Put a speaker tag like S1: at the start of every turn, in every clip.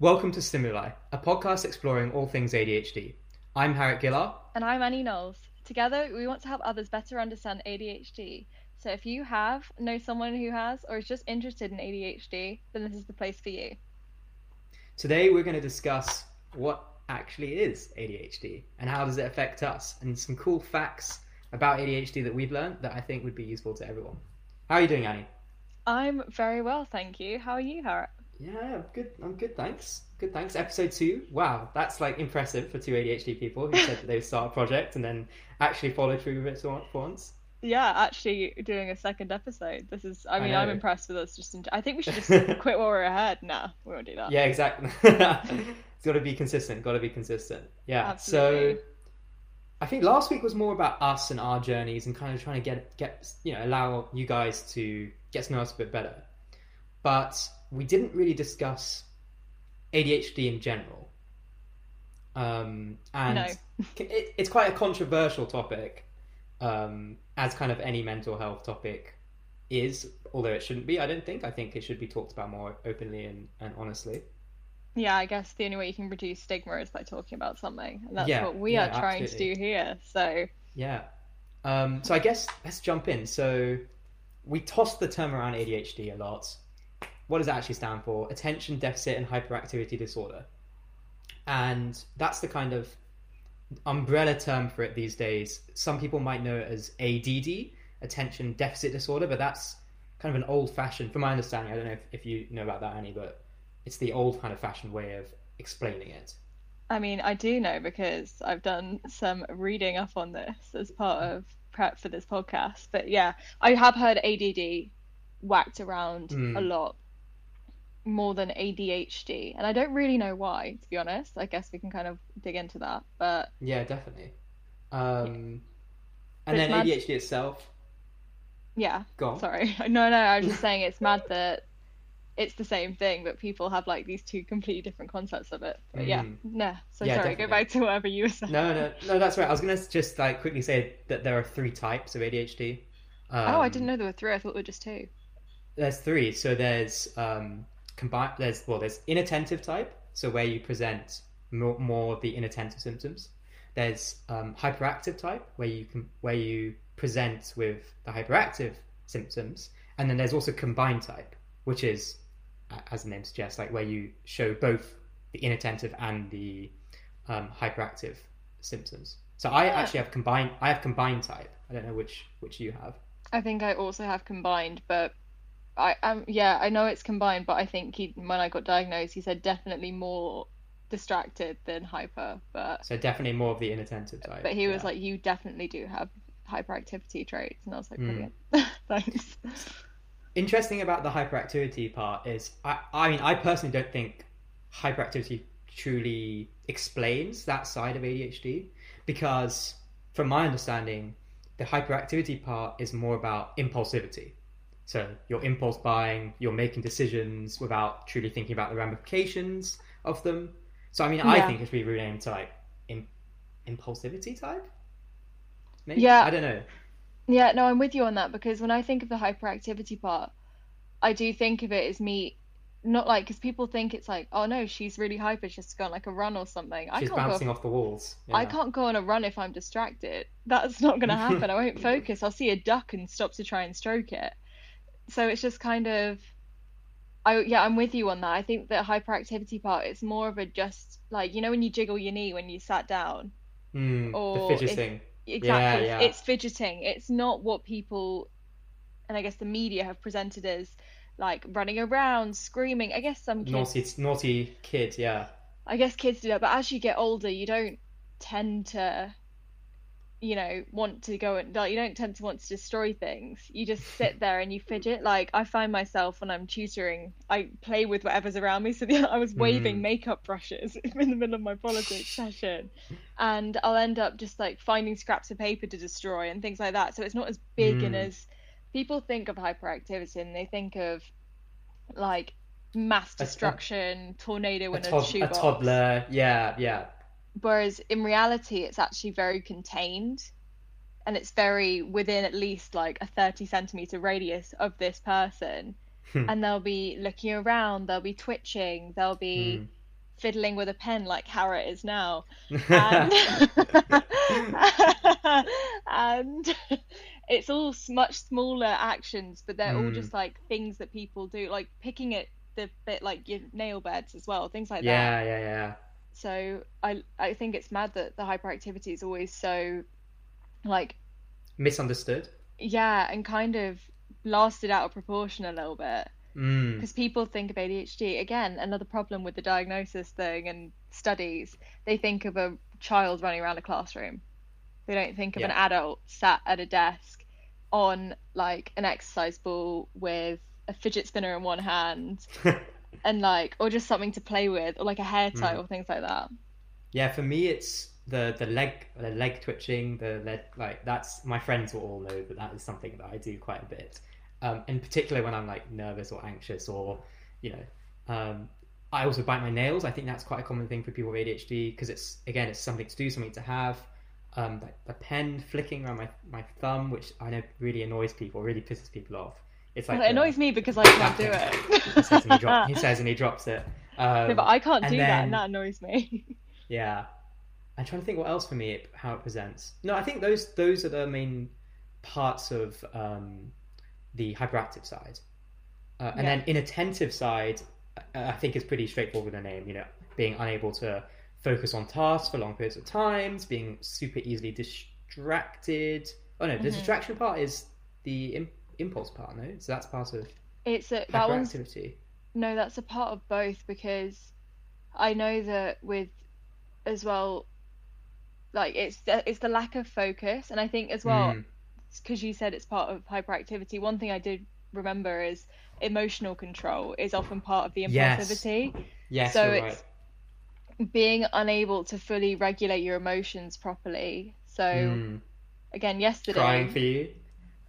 S1: Welcome to Stimuli, a podcast exploring all things ADHD. I'm Harriet Gillard.
S2: And I'm Annie Knowles. Together, we want to help others better understand ADHD. So if you have, know someone who has, or is just interested in ADHD, then this is the place for you.
S1: Today, we're going to discuss what actually is ADHD and how does it affect us, and some cool facts about ADHD that we've learned that I think would be useful to everyone. How are you doing, Annie?
S2: I'm very well, thank you. How are you, Harriet?
S1: Yeah, I'm good. I'm good. Thanks. Good. Thanks. Episode two. Wow, that's like impressive for two ADHD people who said that they would start a project and then actually follow through with it for once.
S2: Yeah, actually doing a second episode. This is. I mean,
S1: I
S2: I'm impressed with us. Just. In, I think we should just quit while we're ahead. Nah, we won't do that.
S1: Yeah, exactly. it's got to be consistent. Got to be consistent. Yeah.
S2: Absolutely.
S1: So, I think last week was more about us and our journeys and kind of trying to get get you know allow you guys to get to know us a bit better. But we didn't really discuss ADHD in general. Um, and
S2: No.
S1: it, it's quite a controversial topic, um, as kind of any mental health topic is. Although it shouldn't be, I don't think. I think it should be talked about more openly and, and honestly.
S2: Yeah, I guess the only way you can reduce stigma is by talking about something, and that's
S1: Yeah,
S2: what we
S1: yeah,
S2: are trying
S1: absolutely.
S2: to do here. So
S1: Yeah. Um, so I guess let's jump in. So we toss the term around ADHD a lot. What does it actually stand for? Attention Deficit and Hyperactivity Disorder. And that's the kind of umbrella term for it these days. Some people might know it as ADD, Attention Deficit Disorder, but that's kind of an old fashioned, from my understanding, I don't know if, if you know about that, Annie, but it's the old kind of fashioned way of explaining it.
S2: I mean, I do know because I've done some reading up on this as part of prep for this podcast. But yeah, I have heard ADD whacked around
S1: Mm.
S2: a lot more than ADHD, and I don't really know why, to be honest. I guess we can kind of dig into that. But
S1: Yeah, definitely. Um,
S2: But
S1: and then
S2: mad-
S1: ADHD itself.
S2: yeah,
S1: Go on.
S2: sorry. No, no, I was just saying it's mad that it's the same thing, but people have like these two completely different concepts of it. But yeah,
S1: Mm.
S2: no. So
S1: Yeah,
S2: sorry, go back to whatever you were saying.
S1: No, no, no, that's right. I was gonna just like quickly say that there are three types of ADHD. Um,
S2: oh, I didn't know there were three. I thought there were just two.
S1: There's three. So there's um combined. There's well, there's inattentive type. So where you present more, more of the inattentive symptoms. There's um, hyperactive type where you can where you present with the hyperactive symptoms, and then there's also combined type, which is as the name suggests, like where you show both the inattentive and the um, hyperactive symptoms. So I
S2: Ah.
S1: actually have combined. I have combined type. I don't know which which you have.
S2: I think I also have combined, but I um yeah, I know it's combined, but I think he when I got diagnosed, he said definitely more distracted than hyper, but
S1: So definitely more of the inattentive type.
S2: but he was
S1: yeah.
S2: like, you definitely do have hyperactivity traits, and I was like,
S1: Mm.
S2: brilliant, thanks.
S1: interesting about the hyperactivity part is I, I mean I personally don't think hyperactivity truly explains that side of ADHD because from my understanding the hyperactivity part is more about impulsivity so you're impulse buying you're making decisions without truly thinking about the ramifications of them so I mean I think it should be renamed to like im- impulsivity type maybe
S2: Yeah.
S1: I don't know
S2: Yeah, no, I'm with you on that because when I think of the hyperactivity part, I do think of it as me. Not like because people think it's like, oh no, she's really hyper, she has to go on like a run or something. I
S1: she's
S2: can't go
S1: bouncing off the walls
S2: I can't go on a run if I'm distracted. That's not going to happen. I won't focus. I'll see a duck and stop to try and stroke it. So it's just kind of, I yeah, I'm with you on that. I think the hyperactivity part it's more of a just like you know when you jiggle your knee when you sat down.
S1: Mm,
S2: Or
S1: the
S2: if-
S1: fidgeting.
S2: Exactly.
S1: yeah.
S2: It's fidgeting. It's not what people, and I guess the media have presented as like running around, screaming. I guess some kids
S1: naughty, naughty kid. Yeah,
S2: I guess kids do that, but as you get older, you don't tend to, you know, want to go and like you don't tend to want to destroy things. You just sit there and you fidget. Like I find myself when I'm tutoring, I play with whatever's around me. So the, I was waving
S1: Mm.
S2: makeup brushes in the middle of my politics session, and I'll end up just like finding scraps of paper to destroy and things like that. So it's not as big and
S1: Mm.
S2: as people think of hyperactivity and they think of like mass
S1: A- a-
S2: destruction, tornado
S1: a,
S2: in a,
S1: tod- a
S2: shoebox.
S1: toddler. Yeah, yeah.
S2: Whereas in reality, it's actually very contained and it's very within at least like a 30 centimeter radius of this person.
S1: Hmm.
S2: and they'll be looking around, they'll be twitching, they'll be,
S1: Mm.
S2: fiddling with a pen like Harriet is now. And, and it's all much smaller actions, but they're all
S1: Mm.
S2: just like things that people do, like picking at the bit like your nail beds as well, things like that.
S1: yeah, yeah, yeah.
S2: So I I think it's mad that the hyperactivity is always so like
S1: Misunderstood.
S2: yeah, and kind of blasted out of proportion a little bit
S1: Mm.
S2: because people think of ADHD again another problem with the diagnosis thing and studies they think of a child running around a classroom they don't think of an adult sat at a desk on like an exercise ball with a fidget spinner in one hand and like or just something to play with or like a hair tie
S1: Mm.
S2: or things like that
S1: Yeah, for me, it's the the leg the leg twitching, the leg like that's my friends will all know that that is something that I do quite a bit. Um, in particular when I'm like nervous or anxious or you know, um, I also bite my nails. I think that's quite a common thing for people with ADHD because it's again it's something to do, something to have. Um, like the pen flicking around my my thumb, which I know really annoys people, really pisses people off. It's like
S2: Well, it annoys me because I can't do
S1: he says and he,
S2: it
S1: drop, he says and he drops it. Um,
S2: no, but I can't do that and that annoys me
S1: yeah, I'm trying to think what else for me it, how it presents. No, I think those those are the main parts of um, the hyperactive side, uh, and
S2: Yeah.
S1: then inattentive side, uh, I think is pretty straightforward in the name. You know, being unable to focus on tasks for long periods of times, being super easily distracted. Oh no, the
S2: Mhm.
S1: distraction part is the Im- impulse part. No, so that's part of
S2: it's a, that one's. No, that's a part of both because I know that with as well, like it's the, it's the lack of focus, and I think as well
S1: Mm.
S2: because you said it's part of hyperactivity. One thing I did remember is emotional control is often part of the impulsivity.
S1: Yes,
S2: yes
S1: so
S2: it's-
S1: right.
S2: Being unable to fully regulate your emotions properly. So
S1: Mm.
S2: again, yesterday.
S1: Crying for you.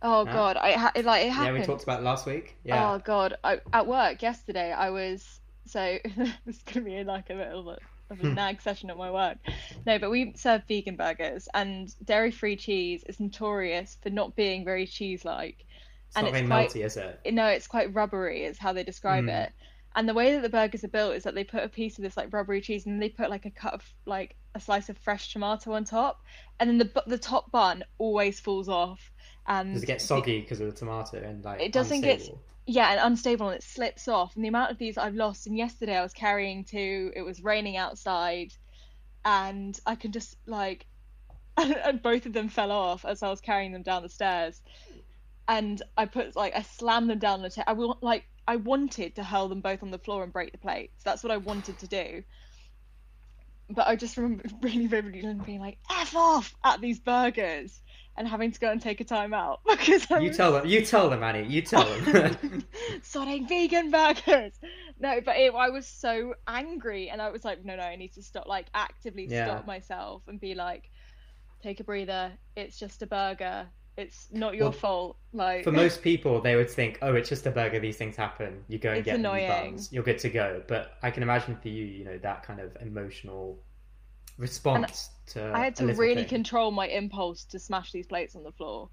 S2: Oh
S1: Yeah.
S2: God, I ha- it, like it
S1: Yeah,
S2: happened.
S1: we talked about it last week. Yeah.
S2: Oh god, I, at work yesterday I was so it's gonna be like a little bit of a
S1: Hmm.
S2: nag session at my work. No, but we serve vegan burgers and dairy-free cheese is notorious for not being very cheese-like.
S1: It's
S2: and
S1: not
S2: it's
S1: very
S2: quite-
S1: melty, is it?
S2: No, it's quite rubbery, is how they describe
S1: Mm.
S2: it. And the way that the burgers are built is that they put a piece of this like rubbery cheese and then they put like a cut of like a slice of fresh tomato on top, and then the the top bun always falls off. And
S1: Does it get soggy because of the tomato and like
S2: It doesn't get- yeah, and unstable and it slips off. And the amount of these I've lost, and yesterday I was carrying two, it was raining outside, and I can just like, and both of them fell off as I was carrying them down the stairs. And I put like, I slammed them down the table. I want like, I wanted to hurl them both on the floor and break the plates. That's what I wanted to do. But I just remember really vividly being like, F off at these burgers and having to go and take a time out because I
S1: You tell them. You tell them, Annie. You tell them.
S2: Sorting vegan burgers. No, but it, I was so angry, and I was like, no, no, I need to stop, like, actively
S1: Yeah.
S2: stop myself and be like, take a breather. It's just a burger. It's not your
S1: Well,
S2: fault. Like,
S1: For most people, they would think, "Oh, it's just a burger. These things happen. You go and
S2: It's
S1: get
S2: annoying.
S1: bums. You're good to go." But I can imagine for you, you know, that kind of emotional response to.
S2: I had to really
S1: thing.
S2: control my impulse to smash these plates on the floor.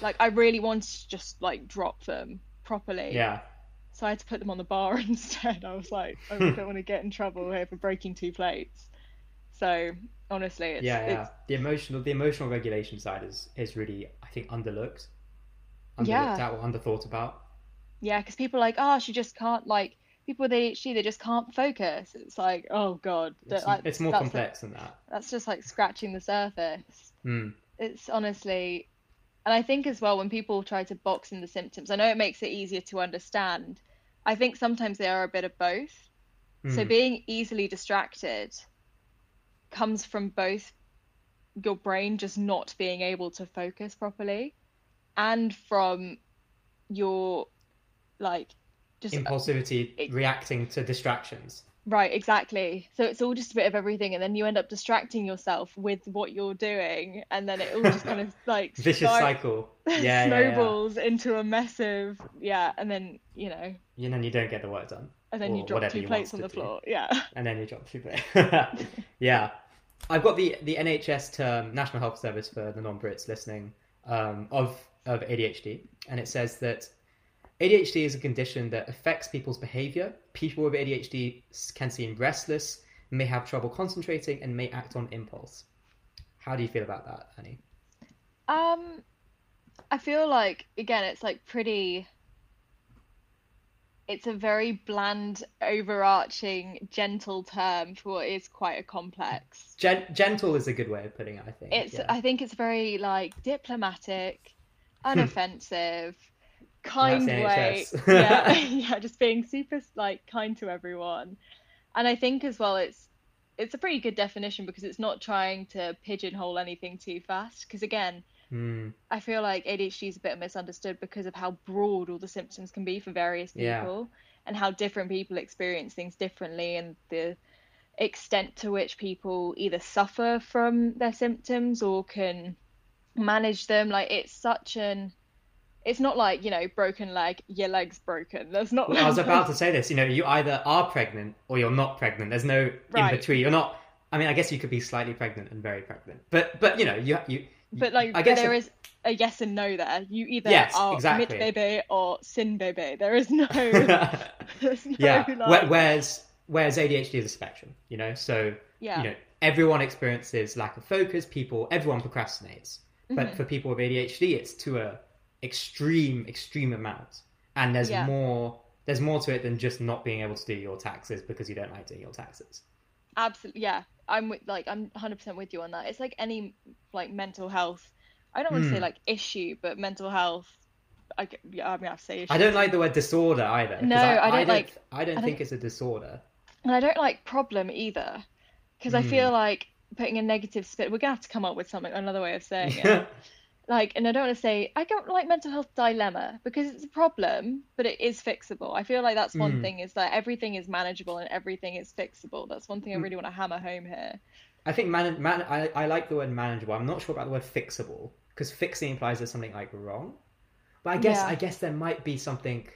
S2: Like, I really wanted to just like drop them properly.
S1: Yeah.
S2: So I had to put them on the bar instead. I was like, I don't want to get in trouble here for breaking two plates. So honestly, it's,
S1: yeah, yeah.
S2: it's
S1: The emotional, the emotional regulation side is is really, I think, underlooked, underlooked
S2: Yeah.
S1: at or underthought about.
S2: Yeah, because people are like, oh, she just can't like people with ADHD, they just can't focus. It's like, oh god,
S1: It's,
S2: like,
S1: it's more complex than that.
S2: that's just like scratching the surface.
S1: Mm.
S2: It's honestly, and I think as well when people try to box in the symptoms, I know it makes it easier to understand. I think sometimes they are a bit of both. So
S1: Mm.
S2: being easily distracted comes from both your brain just not being able to focus properly and from your like just
S1: Impulsivity,
S2: it-
S1: reacting to distractions.
S2: right exactly so it's all just a bit of everything and then you end up distracting yourself with what you're doing and then it all just kind of like
S1: Vicious cycle. Yeah, yeah, yeah.
S2: snowballs into a massive yeah and then you know
S1: You know, you don't get the work done.
S2: and then you drop two plates on the
S1: do.
S2: floor yeah
S1: and then you drop two plates, yeah, I've got the the NHS term National Health Service for the non-Brits listening um, of of ADHD, and it says that ADHD is a condition that affects people's behavior. People with ADHD can seem restless, may have trouble concentrating, and may act on impulse. How do you feel about that, Annie?
S2: Um, I feel like again, it's like pretty. It's a very bland, overarching, gentle term for what is quite a complex.
S1: Gen- gentle is a good way of putting it. I think.
S2: It's.
S1: yeah.
S2: I think it's very like diplomatic, unoffensive, kind way. Yeah, yeah, just being super like kind to everyone. And I think as well, it's it's a pretty good definition because it's not trying to pigeonhole anything too fast. Because again,
S1: Hmm.
S2: I feel like ADHD is a bit misunderstood because of how broad all the symptoms can be for various
S1: Yeah.
S2: people and how different people experience things differently and the extent to which people either suffer from their symptoms or can manage them. Like it's such an it's not like, you know, broken leg, your leg's broken. There's not
S1: Well, I was about to say this. You know, you either are pregnant or you're not pregnant. There's no
S2: Right.
S1: in between. You're not. I mean, I guess you could be slightly pregnant and very pregnant, but but you know, you you.
S2: But like,
S1: I guess
S2: there is a yes and no there. You either
S1: Yes,
S2: are
S1: exactly.
S2: mit baby or sin baby. There is no, there's no
S1: yeah.
S2: like,
S1: Where- Whereas whereas ADHD is a spectrum. You know, so
S2: yeah,
S1: you know everyone experiences lack of focus. People, everyone procrastinates, but
S2: Mhm.
S1: for people with ADHD, it's to a extreme extreme amount, and there's
S2: Yeah.
S1: more. There's more to it than just not being able to do your taxes because you don't like doing your taxes.
S2: absolutely. Yeah, I'm with, like I'm 100% with you on that. It's like any like mental health. I don't want to say
S1: Hmm.
S2: like issue, but mental health. I yeah, I mean I say issue.
S1: I don't like the word disorder either.
S2: No, I don't like-
S1: I don't
S2: I
S1: think
S2: don't-
S1: it's a disorder.
S2: and I don't like problem either, because I feel
S1: Hmm.
S2: like putting a negative spin. We're gonna have to come up with something another way of saying it. like and i don't want to say i don't like mental health dilemma because it's a problem but it is fixable i feel like that's one
S1: Mm.
S2: thing is that everything is manageable and everything is fixable that's one thing i
S1: Mm.
S2: really want to hammer home here
S1: I think man, man I, I like the word manageable. I'm not sure about the word fixable because fixing implies there's something like wrong. But I guess
S2: Yeah.
S1: I guess there might be something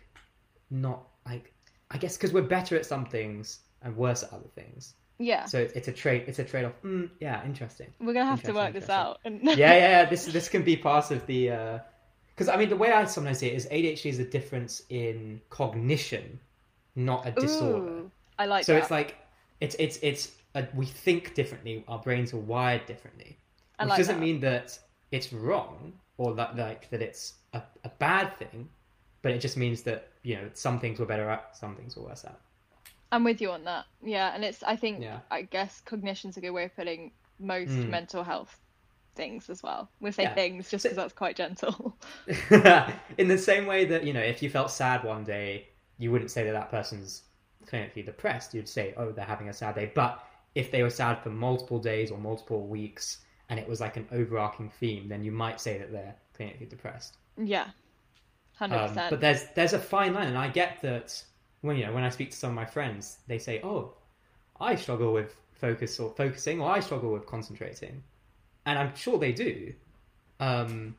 S1: not like I guess because we're better at some things and worse at other things.
S2: Yeah
S1: So it's, a trade. It's a trade off. Mm, yeah, interesting.
S2: we're gonna have to work this out and
S1: yeah, yeah, yeah. This this can be part of the because I mean the way I sometimes see it is ADHD is a difference in cognition, not a disorder.
S2: Ooh, i like
S1: so
S2: that
S1: it's like it's it's it's a, we think differently. Our brains are wired differently,
S2: I
S1: which
S2: like
S1: doesn't
S2: that.
S1: mean that it's wrong or that like that it's a, a bad thing, but it just means that you know some things we're better at, some things we're worse at.
S2: I'm with you on that. Yeah and it's i think
S1: Yeah.
S2: i guess cognition's a good way of putting most
S1: Mm.
S2: mental health things as well. We'll say
S1: Yeah.
S2: things just
S1: So-
S2: because that's quite gentle.
S1: In the same way that you know if you felt sad one day you wouldn't say that that person's clinically depressed. You'd say oh they're having a sad day. But if they were sad for multiple days or multiple weeks and it was like an overarching theme then you might say that they're clinically depressed.
S2: Yeah. 100%
S1: Um, but there's there's a fine line and i get that when you know when i speak to some of my friends they say oh i struggle with focus or focusing or i struggle with concentrating and i'm sure they do um,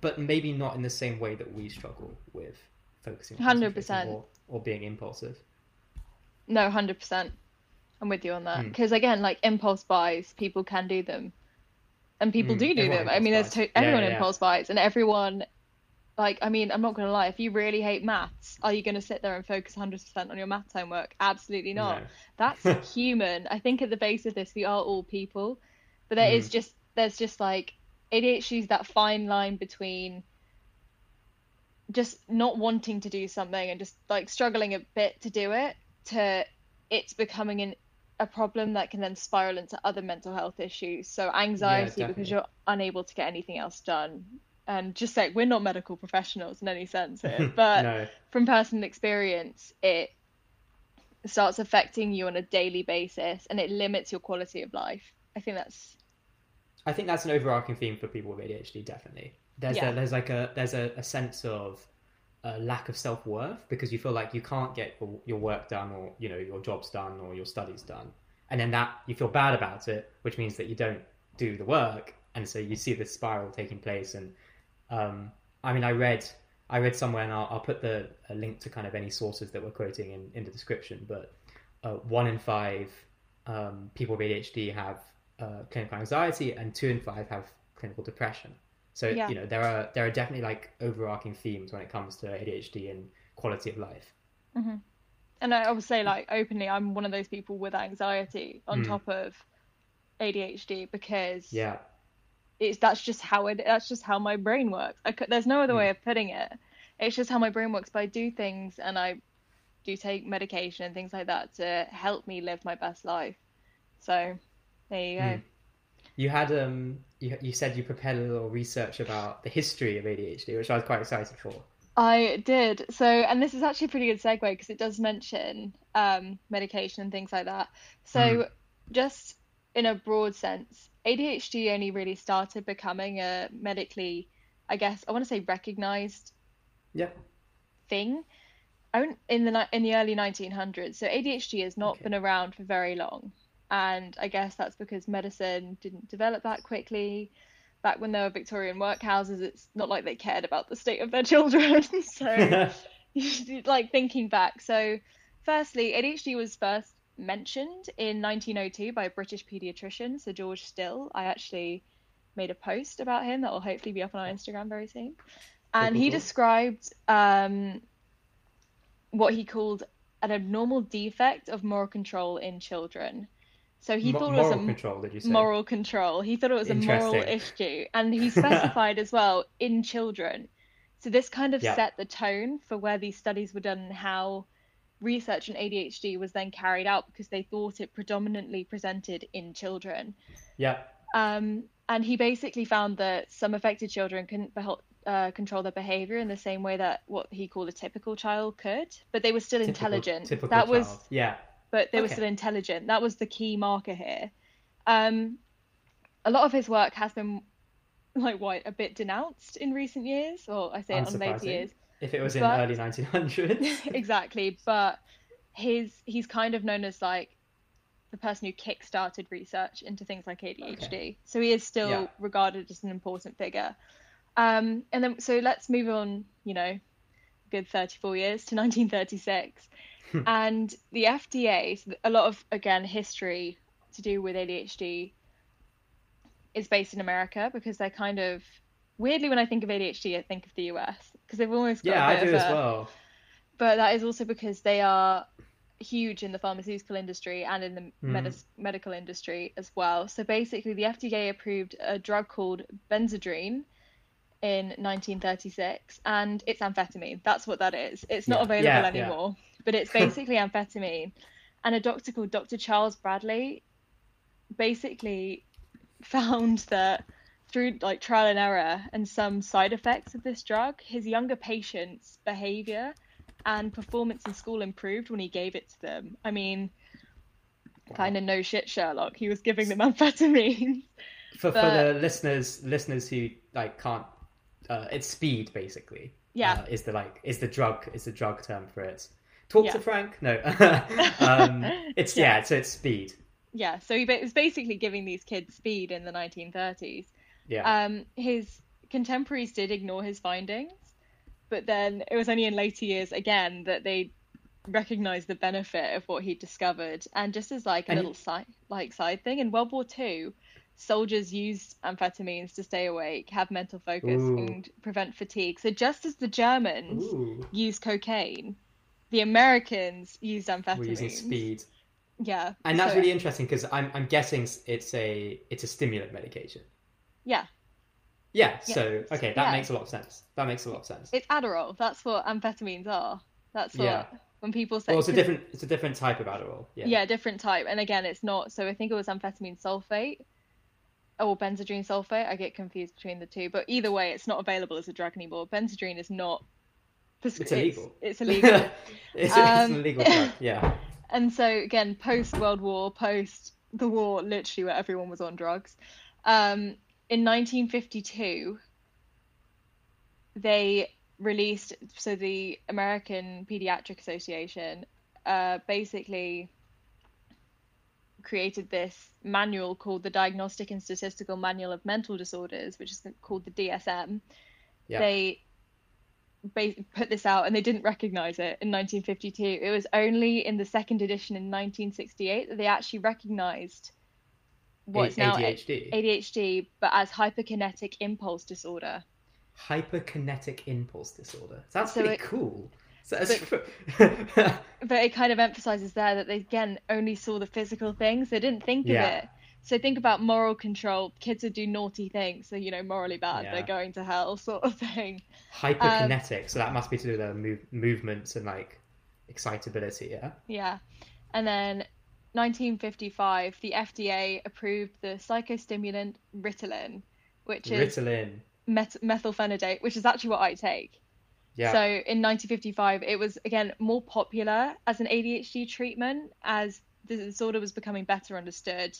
S1: but maybe not in the same way that we struggle with focusing
S2: 100%.
S1: or, or being impulsive
S2: No, hundred percent. I'm with you on that.
S1: Hmm.
S2: Because again, like impulse buys, people can do them, and people
S1: Hmm,
S2: do do them. I mean, there's to-
S1: buys.
S2: Everyone
S1: yeah, yeah.
S2: impulse buys, and everyone. Like, I mean, I'm not gonna lie. If you really hate maths, are you gonna sit there and focus 100% on your maths homework? Absolutely not.
S1: No.
S2: That's human. I think at the base of this, we are all people, but there is
S1: Mm.
S2: just there's just like it is that fine line between just not wanting to do something and just like struggling a bit to do it to it's becoming an a problem that can then spiral into other mental health issues. So anxiety because you're unable to get anything else done. And just like we're not medical professionals in any sense here, but
S1: no
S2: from personal experience, it starts affecting you on a daily basis and it limits your quality of life. I think that's
S1: I think that's an overarching theme for people with ADHD. Definitely, there's
S2: Yeah.
S1: a, there's like a there's a, a sense of a lack of self worth because you feel like you can't get your, your work done or you know your job's done or your studies done, and then that you feel bad about it, which means that you don't do the work, and so you see this spiral taking place. And um, I mean, I read I read somewhere, and I'll, I'll put the a link to kind of any sources that we're quoting in, in the description, but uh, one in five um, people with ADHD have uh, clinical anxiety, and two in five have clinical depression. So
S2: Yeah.
S1: you know there are there are definitely like overarching themes when it comes to ADHD and quality of life.
S2: and I would say like openly, I'm one of those people with anxiety on
S1: Mm.
S2: top of ADHD because
S1: Yeah.
S2: It's that's just how it that's just how my brain works. I there's no other
S1: Mm.
S2: way of putting it. It's just how my brain works. But I do things and I do take medication and things like that to help me live my best life. So there you go.
S1: Mm. You had um you you said you prepared a little research about the history of ADHD, which I was quite excited for.
S2: I did. So, and this is actually a pretty good segue because it does mention um, medication and things like that. So,
S1: Mhm.
S2: just in a broad sense, ADHD only really started becoming a medically, I guess, I want to say recognized
S1: Yeah.
S2: thing in the in the early 1900s. So ADHD has not
S1: Okay.
S2: been around for very long, and I guess that's because medicine didn't develop that quickly. Back when there were Victorian workhouses, it's not like they cared about the state of their children. so, like thinking back, so firstly, ADHD was first mentioned in 1902 by a British pediatrician, Sir George Still. I actually made a post about him that will hopefully be up on our Instagram very soon. And he described um, what he called an abnormal defect of moral control in children. So he
S1: Mo-
S2: thought it was a
S1: control, did you say?
S2: moral control. He thought it was a moral issue, and he specified as well in children. So this kind of
S1: Yeah.
S2: set the tone for where these studies were done and how research on ADHD was then carried out because they thought it predominantly presented in children.
S1: Yeah.
S2: Um, and he basically found that some affected children couldn't behel- uh, control their behavior in the same way that what he called a typical child could, but they were still
S1: Typical-
S2: intelligent.
S1: Typical
S2: that was.
S1: Yeah.
S2: but they were still intelligent. That was the key marker here. Um, a lot of his work has been like what a bit denounced in recent years, or I say it on later years.
S1: If it was in
S2: But-
S1: early 1900s.
S2: exactly, but his he's kind of known as like the person who kick-started research into things like ADHD. So he is still
S1: Yeah.
S2: regarded as an important figure. Um, and then so let's move on, you know, a good 34 years to 1936. and the FDA, so a lot of again history to do with ADHD is based in America because they're kind of weirdly when I think of ADHD I think of the US because they've almost got
S1: yeah, I do as
S2: a-
S1: well.
S2: but that is also because they are huge in the pharmaceutical industry and in the
S1: Mm.
S2: medis- medical industry as well. So basically, the FDA approved a drug called Benzedrine in 1936, and it's amphetamine. That's what that is. It's not
S1: Yeah.
S2: available
S1: Yeah, yeah.
S2: anymore, but it's basically amphetamine. And a doctor called Dr. Charles Bradley basically found that through like trial and error and some side effects of this drug, his younger patients' behavior and performance in school improved when he gave it to them. I mean,
S1: Wow.
S2: kind of no shit, Sherlock. He was giving them amphetamine.
S1: For, for the listeners listeners who like can't uh, it's speed basically.
S2: Yeah.
S1: Uh, is the like is the drug is the drug term for it. Talk
S2: Yeah.
S1: to Frank? No. um, it's
S2: Yeah.
S1: yeah, so it's speed.
S2: yeah, so he was basically giving these kids speed in the 1930s.
S1: Yeah.
S2: Um, his contemporaries did ignore his findings, but then it was only in later years again that they recognized the benefit of what he discovered. And just as like a
S1: And-
S2: little side like side thing, in World War II, soldiers used amphetamines to stay awake, have mental focus,
S1: Ooh.
S2: and prevent fatigue. So just as the Germans
S1: Ooh.
S2: used cocaine, the Americans used amphetamines.
S1: We're using speed.
S2: Yeah.
S1: And that's
S2: so-
S1: really interesting because I'm I'm guessing it's a it's a stimulant medication.
S2: Yeah.
S1: Yeah,
S2: Yeah.
S1: so okay, that
S2: Yeah.
S1: makes a lot of sense. That makes a lot of sense.
S2: It's Adderall. That's what amphetamines are. That's what
S1: Yeah.
S2: when people say
S1: Well, it's a different it's a different type of Adderall. Yeah.
S2: yeah. different type. And again, it's not. So I think it was amphetamine sulfate or benzodrine sulfate. I get confused between the two, but either way, it's not available as a drug anymore. Benzodrine is not.
S1: It's illegal.
S2: It's, illegal.
S1: it's, it's
S2: Um,
S1: an illegal drug. Yeah.
S2: and so again, post World War, post the war, literally where everyone was on drugs. Um, in 1952, they released so the American Pediatric Association uh, basically created this manual called the Diagnostic and Statistical Manual of Mental Disorders, which is called the DSM.
S1: Yeah.
S2: They put this out and they didn't recognize it in 1952. It was only in the second edition in 1968 that they actually recognized what's
S1: A-
S2: now
S1: ADHD.
S2: ADHD, but as hyperkinetic impulse disorder.
S1: Hyperkinetic impulse disorder. That's
S2: So
S1: pretty
S2: it-
S1: cool. So that's
S2: but it kind of emphasizes there that they again only saw the physical things. They didn't think
S1: Yeah.
S2: of it. So think about moral control. Kids would do naughty things, so you know morally bad.
S1: Yeah.
S2: They're going to hell, sort of thing.
S1: hyperkinetic. so that must be to do with their move, movements and like excitability. Yeah.
S2: Yeah. And then 1955, the FDA approved the psychostimulant Ritalin, which is
S1: Ritalin.
S2: met- methylphenidate, which is actually what I take.
S1: Yeah.
S2: So in 1955, it was again more popular as an ADHD treatment as the disorder was becoming better understood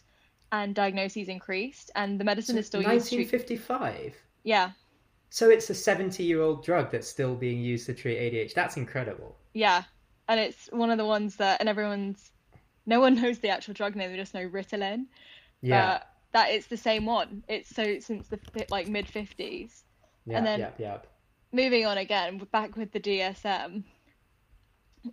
S2: and diagnoses increased, and the medicine is still used to treat.
S1: 1955.
S2: Yeah,
S1: So it's a 70 year old drug that's still being used to treat ADHD. That's incredible.
S2: yeah, and it's one of the ones that, and everyone's, no one knows the actual drug name, they just know Ritalin.
S1: Yeah.
S2: But that it's the same one. It's so since the like mid 50s.
S1: yeah.
S2: and then-
S1: yeah. Yeah.
S2: moving on again, back with the DSM.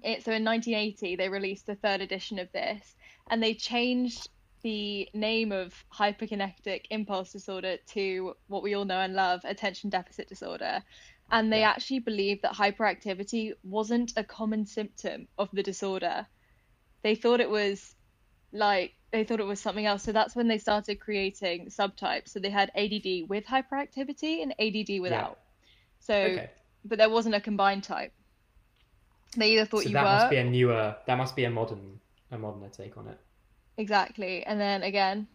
S2: It, so in 1980, they released the third edition of this, and they changed the name of hyperkinetic impulse disorder to what we all know and love, attention deficit disorder. And they
S1: Yeah.
S2: actually believed that hyperactivity wasn't a common symptom of the disorder. They thought it was like they thought it was something else. So that's when they started creating subtypes. So they had ADD with hyperactivity and ADD without. So,
S1: Okay.
S2: but there wasn't a combined type. They either thought
S1: So
S2: you
S1: that
S2: were That
S1: must be a newer. That must be a modern, a moderner take on it.
S2: exactly, and then again,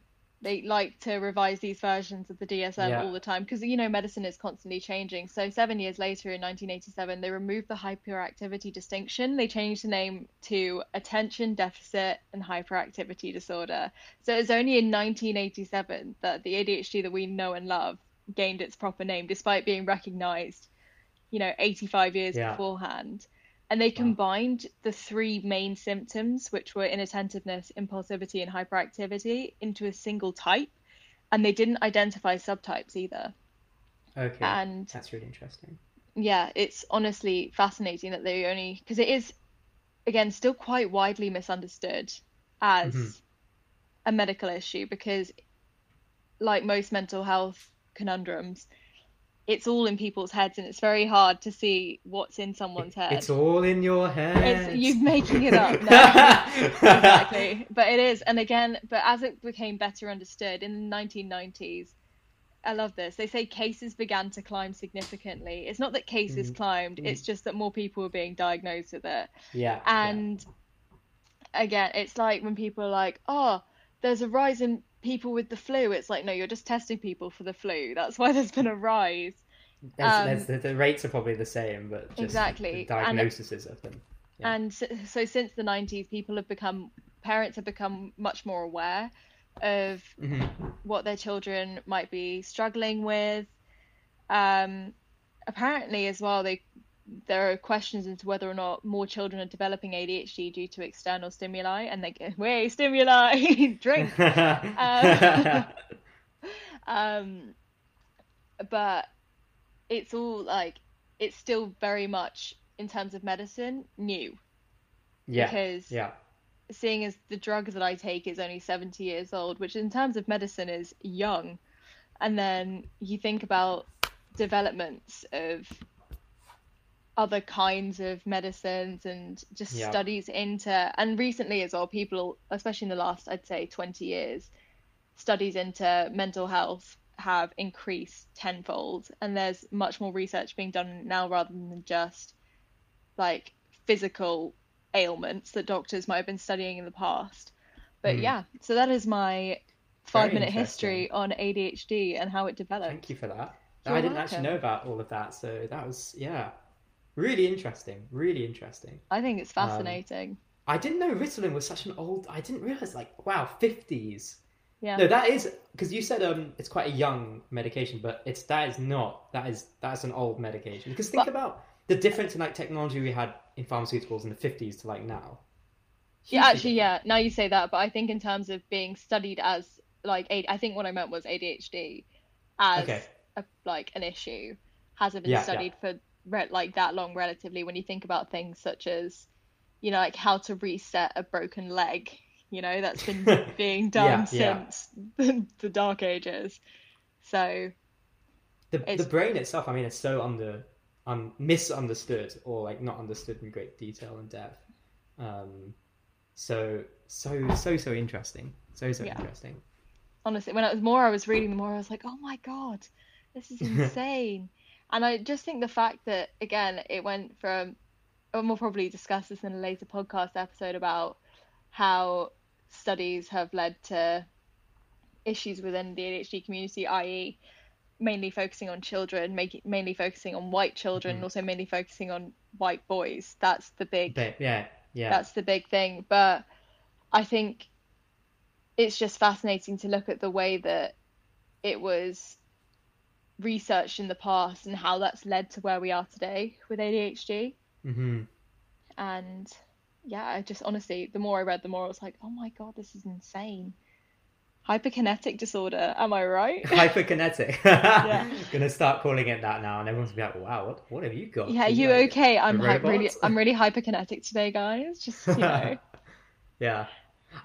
S2: they like to revise these versions of the DSM
S1: Yeah.
S2: all the time because you know medicine is constantly changing. So seven years later, in 1987, they removed the hyperactivity distinction. They changed the name to attention deficit and hyperactivity disorder. So it was only in 1987 that the ADHD that we know and love gained its proper name, despite being recognized, you know, 85 years
S1: Yeah.
S2: beforehand. And they combined the three main symptoms, which were inattentiveness, impulsivity, and hyperactivity, into a single type. And they didn't identify subtypes either.
S1: Okay.
S2: And
S1: That's really interesting.
S2: yeah, it's honestly fascinating that they only because it is again still quite widely misunderstood as
S1: Mhm.
S2: a medical issue because like most mental health conundrums it's all in people's heads and it's very hard to see what's in someone's head
S1: It's all in your head.
S2: You're making it up no. exactly but it is and again but as it became better understood in the 1990s i love this they say cases began to climb significantly it's not that cases
S1: Mhm.
S2: climbed
S1: Mhm.
S2: it's just that more people were being diagnosed with it
S1: Yeah.
S2: and again it's like when people are like oh there's a rise in people with the flu it's like no you're just testing people for the flu that's why there's been a rise
S1: There's,
S2: um,
S1: there's, the, the rates are probably the same, but just
S2: Exactly.
S1: the
S2: And-
S1: diagnoses of them. Yeah.
S2: And so, so since the 90s, people have become, parents have become much more aware of
S1: Mhm.
S2: what their children might be struggling with. Um, apparently, as well, they there are questions into whether or not more children are developing ADHD due to external stimuli, and they go, "Way stimuli, drink." Um, um, but it's all like it's still very much in terms of medicine new
S1: yeah.
S2: because
S1: Yeah.
S2: seeing as the drug that I take is only 70 years old, which in terms of medicine is young, and then you think about developments of other kinds of medicines and just
S1: Yeah.
S2: studies into, and recently as well, people, especially in the last, I'd say, 20 years, studies into mental health have increased tenfold, and there's much more research being done now rather than just like physical ailments that doctors might have been studying in the past. But
S1: Hmm.
S2: yeah, so that is my five minute history on ADHD and how it developed.
S1: Thank you for that.
S2: You're
S1: I didn't actually know about all of that, so that was yeah, really interesting. Really interesting.
S2: I think it's fascinating.
S1: I didn't know Ritalin was such an old. I didn't realize like wow, fifties.
S2: yeah.
S1: No, that is because you said um it's quite a young medication, but it's that is not. That is that's an old medication. Because think
S2: But-
S1: about the difference in like technology we had in pharmaceuticals in the fifties to like now.
S2: Yeah, actually, yeah. Now you say that, but I think in terms of being studied as like, I think what I meant was ADHD as
S1: Okay.
S2: a, like an issue hasn't been
S1: Yeah, yeah.
S2: studied for re- like that long relatively. When you think about things such as, you know, like how to reset a broken leg, you know, that's been being done
S1: Yeah, yeah.
S2: since the, the Dark Ages. So
S1: The
S2: It's-
S1: the brain itself, I mean, it's so under un- misunderstood or like not understood in great detail and depth. Um, so so so so interesting, so so
S2: Yeah.
S1: interesting.
S2: honestly, when it was more I was reading, the more I was like, oh my god, this is insane. And I just think the fact that again it went from, and we'll probably discuss this in a later podcast episode about how studies have led to issues within the ADHD community, i.e., mainly focusing on children, making mainly focusing on white children,
S1: Mhm.
S2: also mainly focusing on white boys. That's the big
S1: But yeah, yeah,
S2: that's the big thing. But I think it's just fascinating to look at the way that it was researched in the past and how that's led to where we are today with ADHD.
S1: hmm
S2: And yeah, I just honestly, the more I read, the more I was like, oh my God, this is insane. Hyperkinetic disorder, am I right?
S1: hyperkinetic. Gonna start calling it that now, and everyone's gonna be like, "Wow, what what have you got?"
S2: yeah, you
S1: like,
S2: okay? I'm hy- really. I'm really hyperkinetic today, guys. Just you know,
S1: yeah,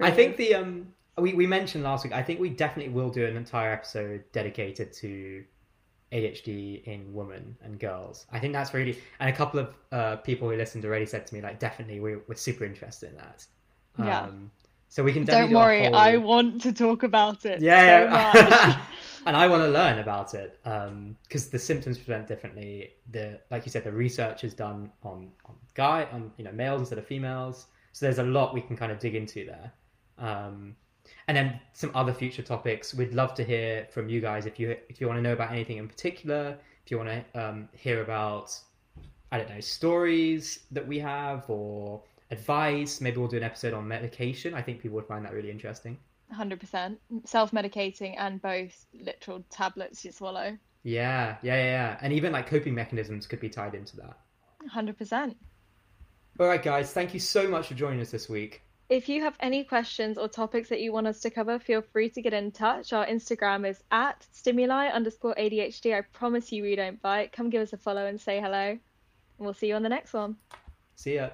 S1: I think the um we we mentioned last week. I think we definitely will do an entire episode dedicated to ADHD in women and girls. I think that's really and a couple of uh, people who listened already said to me like definitely we're we're super interested in that.
S2: Yeah.
S1: Um, so we can
S2: don't
S1: definitely do
S2: worry,
S1: whole-
S2: I want to talk about it
S1: yeah,
S2: so
S1: yeah.
S2: much.
S1: and I want to learn about it because the symptoms present differently. The like you said, the research is done on on guy on you know males instead of females. So there's a lot we can kind of dig into there. Um, and then some other future topics. We'd love to hear from you guys if you if you want to know about anything in particular. If you want to um, hear about I don't know stories that we have or advice. Maybe we'll do an episode on medication. I think people would find that really interesting.
S2: 100% self-medicating and both literal tablets you swallow
S1: Yeah, yeah, yeah, yeah. And even like coping mechanisms could be tied into that.
S2: 100%
S1: All right, guys, thank you so much for joining us this week.
S2: If you have any questions or topics that you want us to cover, feel free to get in touch. Our Instagram is at stimuli underscore ADHD. I promise you we don't bite. Come give us a follow and say hello. And we'll see you on the next one.
S1: See ya.